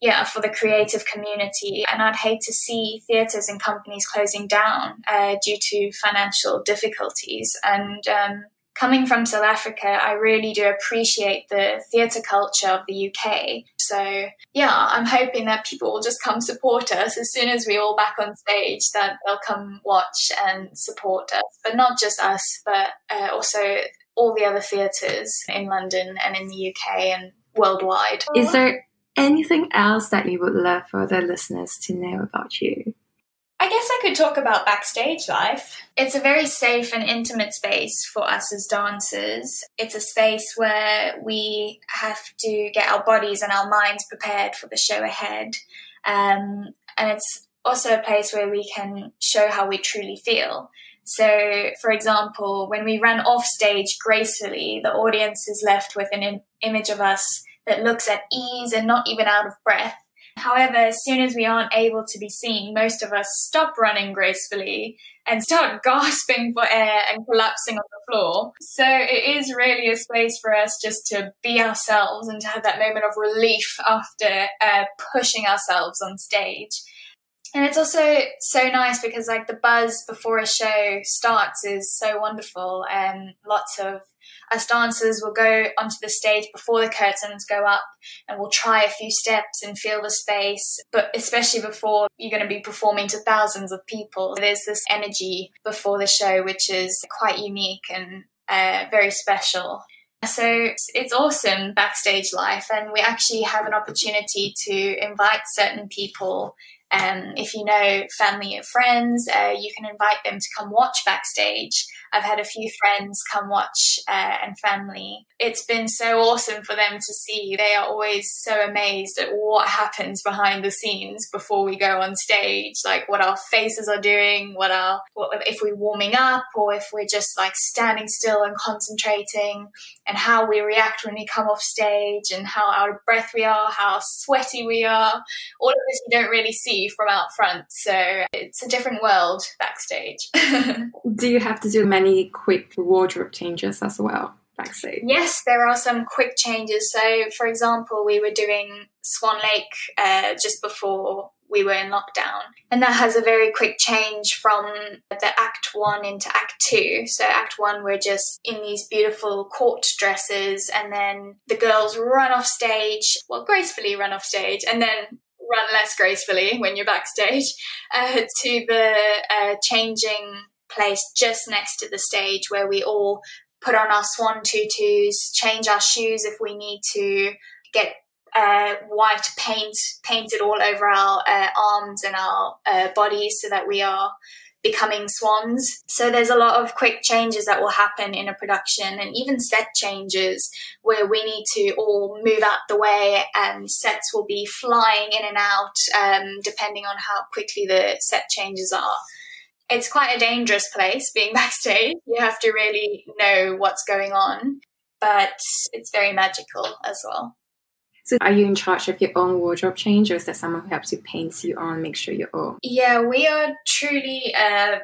yeah for the creative community. And I'd hate to see theatres and companies closing down uh, due to financial difficulties. And um, coming from South Africa, I really do appreciate the theatre culture of the UK. So, yeah, I'm hoping that people will just come support us as soon as we're all back on stage, that they'll come watch and support us. But not just us, but uh, also all the other theatres in London and in the UK and worldwide. Is there anything else that you would love for the listeners to know about you? I guess I could talk about backstage life. It's a very safe and intimate space for us as dancers. It's a space where we have to get our bodies and our minds prepared for the show ahead. Um, and it's also a place where we can show how we truly feel. So, for example, when we run off stage gracefully, the audience is left with an Im- image of us that looks at ease and not even out of breath However, as soon as we aren't able to be seen, most of us stop running gracefully and start gasping for air and collapsing on the floor. So it is really a space for us just to be ourselves and to have that moment of relief after uh, pushing ourselves on stage. And it's also so nice because like the buzz before a show starts is so wonderful and lots of us dancers will go onto the stage before the curtains go up and we'll try a few steps and feel the space. But especially before you're going to be performing to thousands of people, there's this energy before the show which is quite unique and uh, very special. So it's awesome backstage life, and we actually have an opportunity to invite certain people um, if you know family or friends, uh, you can invite them to come watch backstage. I've had a few friends come watch uh, and family. It's been so awesome for them to see. They are always so amazed at what happens behind the scenes before we go on stage, like what our faces are doing, what our what, if we're warming up or if we're just like standing still and concentrating, and how we react when we come off stage, and how out of breath we are, how sweaty we are. All of this you don't really see from out front. So it's a different world backstage. do you have to do many quick wardrobe changes as well? Backstage. Yes, there are some quick changes. So, for example, we were doing Swan Lake uh, just before we were in lockdown. And that has a very quick change from the act one into act two. So, act one, we're just in these beautiful court dresses, and then the girls run off stage, well, gracefully run off stage, and then run less gracefully when you're backstage uh, to the uh, changing place just next to the stage where we all put on our swan tutus, change our shoes if we need to, get uh, white paint painted all over our uh, arms and our uh, bodies so that we are becoming swans. So there's a lot of quick changes that will happen in a production and even set changes where we need to all move out the way and sets will be flying in and out um, depending on how quickly the set changes are. It's quite a dangerous place being backstage. You have to really know what's going on, but it's very magical as well. So, are you in charge of your own wardrobe change, or is there someone who helps you paint you on, make sure you're all? Yeah, we are truly uh,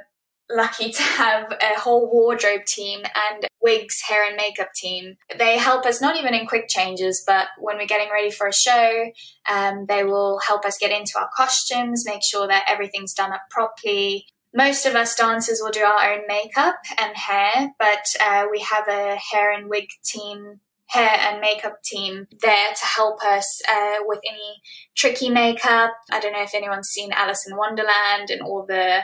lucky to have a whole wardrobe team and wigs, hair, and makeup team. They help us not even in quick changes, but when we're getting ready for a show, um, they will help us get into our costumes, make sure that everything's done up properly. Most of us dancers will do our own makeup and hair, but uh, we have a hair and wig team hair and makeup team there to help us uh, with any tricky makeup. I don't know if anyone's seen Alice in Wonderland and all the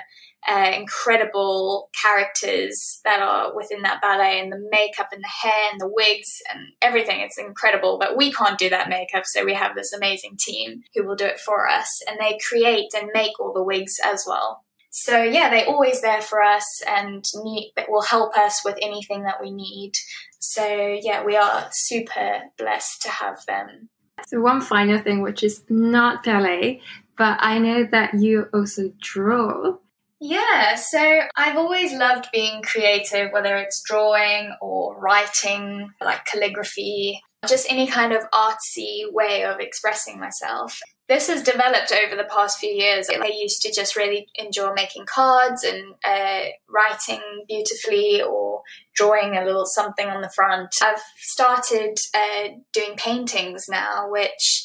uh, incredible characters that are within that ballet and the makeup and the hair and the wigs and everything. It's incredible, but we can't do that makeup. So we have this amazing team who will do it for us and they create and make all the wigs as well. So yeah, they're always there for us and need, will help us with anything that we need. So yeah, we are super blessed to have them. So one final thing, which is not ballet, but I know that you also draw. Yeah, so I've always loved being creative, whether it's drawing or writing, like calligraphy, just any kind of artsy way of expressing myself this has developed over the past few years. I used to just really enjoy making cards and uh, writing beautifully or drawing a little something on the front. I've started uh, doing paintings now, which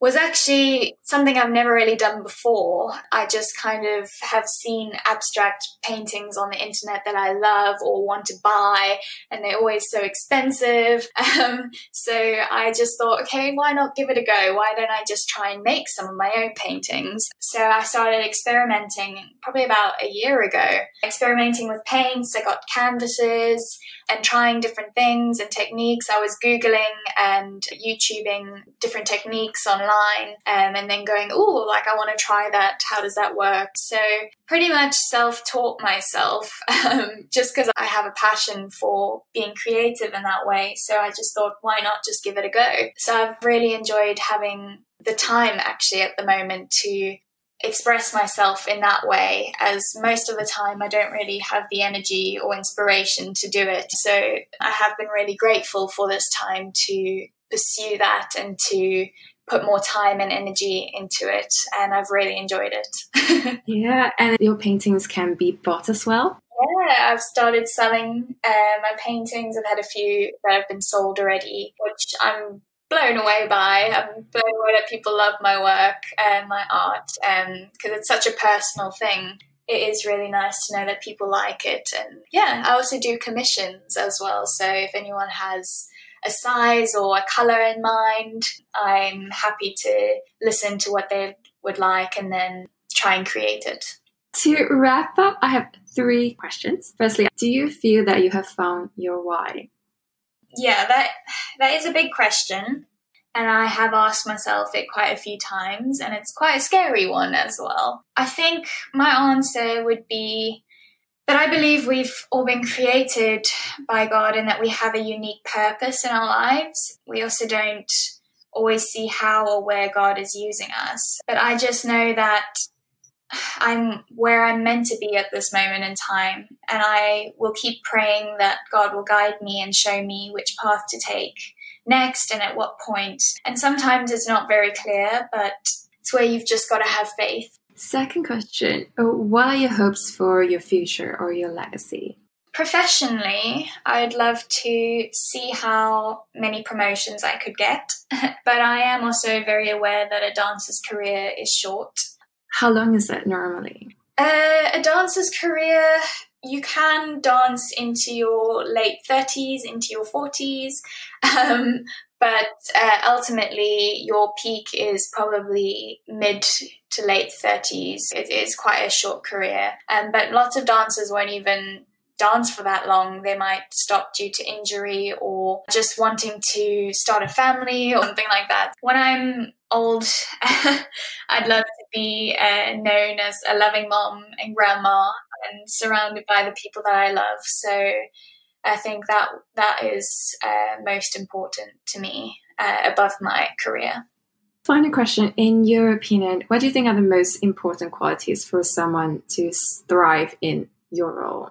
was actually something I've never really done before. I just kind of have seen abstract paintings on the internet that I love or want to buy, and they're always so expensive. Um, so I just thought, okay, why not give it a go? Why don't I just try and make some of my own paintings? So I started experimenting probably about a year ago, experimenting with paints. I got canvases and trying different things and techniques. I was Googling and YouTubing different techniques online um, and then going, oh, like I want to try that. How does that work? So pretty much self taught myself um, just because I have a passion for being creative in that way. So I just thought, why not just give it a go? So I've really enjoyed having the time actually at the moment to express myself in that way as most of the time I don't really have the energy or inspiration to do it. So I have been really grateful for this time to pursue that and to put more time and energy into it and I've really enjoyed it. yeah, and your paintings can be bought as well. Yeah, I've started selling uh, my paintings. I've had a few that have been sold already, which I'm blown away by. I'm blown away that people love my work and my art because um, it's such a personal thing. It is really nice to know that people like it. And yeah, I also do commissions as well. So if anyone has a size or a color in mind, I'm happy to listen to what they would like and then try and create it. To wrap up, I have three questions. Firstly, do you feel that you have found your why? yeah, that that is a big question, and I have asked myself it quite a few times, and it's quite a scary one as well. I think my answer would be that I believe we've all been created by God and that we have a unique purpose in our lives. We also don't always see how or where God is using us, but I just know that I'm where I'm meant to be at this moment in time. And I will keep praying that God will guide me and show me which path to take next and at what point. And sometimes it's not very clear, but it's where you've just got to have faith. Second question uh, What are your hopes for your future or your legacy? Professionally, I'd love to see how many promotions I could get, but I am also very aware that a dancer's career is short. How long is it normally? Uh, a dancer's career, you can dance into your late 30s, into your 40s, um, but uh, ultimately your peak is probably mid to late 30s. It is quite a short career. Um, but lots of dancers won't even dance for that long. They might stop due to injury or just wanting to start a family or something like that. When I'm old, I'd love to be uh, known as a loving mom and grandma and surrounded by the people that I love. So I think that that is uh, most important to me uh, above my career. Final question. In your opinion, what do you think are the most important qualities for someone to thrive in your role?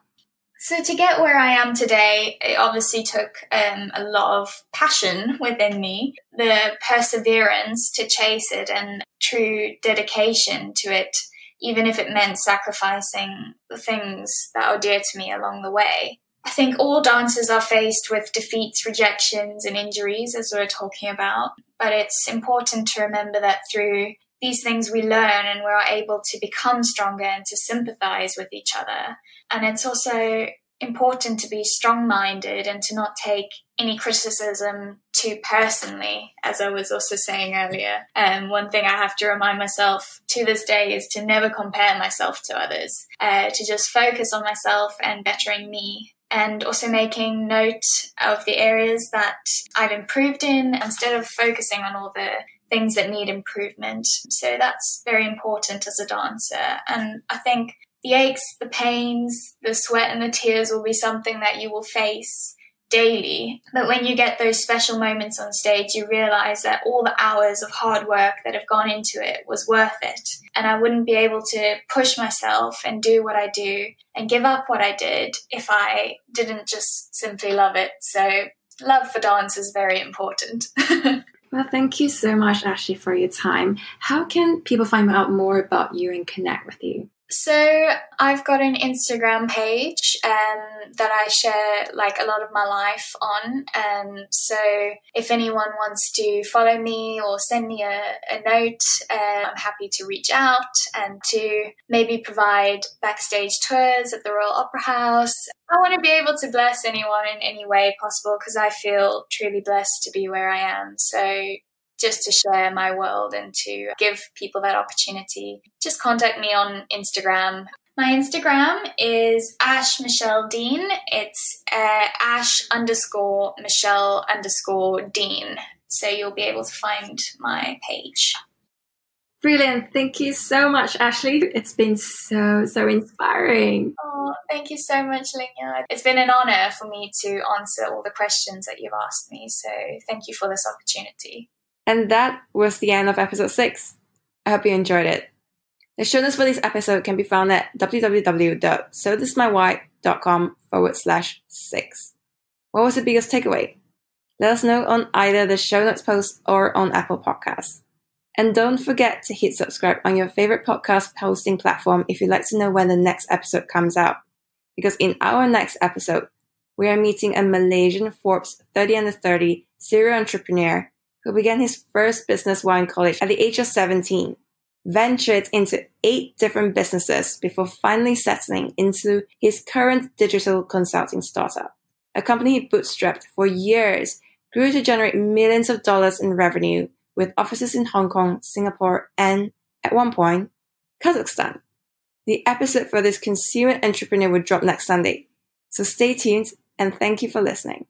So, to get where I am today, it obviously took um, a lot of passion within me, the perseverance to chase it, and true dedication to it, even if it meant sacrificing the things that are dear to me along the way. I think all dancers are faced with defeats, rejections, and injuries, as we we're talking about. But it's important to remember that through these things we learn and we're able to become stronger and to sympathize with each other. And it's also important to be strong minded and to not take any criticism too personally, as I was also saying earlier. Um, one thing I have to remind myself to this day is to never compare myself to others, uh, to just focus on myself and bettering me. And also making note of the areas that I've improved in instead of focusing on all the things that need improvement. So that's very important as a dancer. And I think the aches, the pains, the sweat, and the tears will be something that you will face daily. But when you get those special moments on stage, you realize that all the hours of hard work that have gone into it was worth it. And I wouldn't be able to push myself and do what I do and give up what I did if I didn't just simply love it. So, love for dance is very important. Well, thank you so much, Ashley, for your time. How can people find out more about you and connect with you? So I've got an Instagram page um, that I share like a lot of my life on. Um, so if anyone wants to follow me or send me a, a note, uh, I'm happy to reach out and to maybe provide backstage tours at the Royal Opera House. I want to be able to bless anyone in any way possible because I feel truly blessed to be where I am. So just to share my world and to give people that opportunity, just contact me on Instagram. My Instagram is Ash Michelle Dean. It's uh, Ash underscore Michelle underscore Dean. So you'll be able to find my page. Brilliant. Thank you so much, Ashley. It's been so, so inspiring. Oh, thank you so much, Lingya. It's been an honor for me to answer all the questions that you've asked me. So thank you for this opportunity. And that was the end of episode 6. I hope you enjoyed it. The show notes for this episode can be found at www.sothismywhy.com forward slash 6. What was the biggest takeaway? Let us know on either the show notes post or on Apple Podcasts. And don't forget to hit subscribe on your favorite podcast hosting platform if you'd like to know when the next episode comes out. Because in our next episode, we are meeting a Malaysian Forbes 30 under 30 serial entrepreneur who began his first business while in college at the age of 17, ventured into eight different businesses before finally settling into his current digital consulting startup. A company he bootstrapped for years grew to generate millions of dollars in revenue with offices in Hong Kong, Singapore, and, at one point, Kazakhstan. The episode for this consumer entrepreneur will drop next Sunday. So stay tuned and thank you for listening.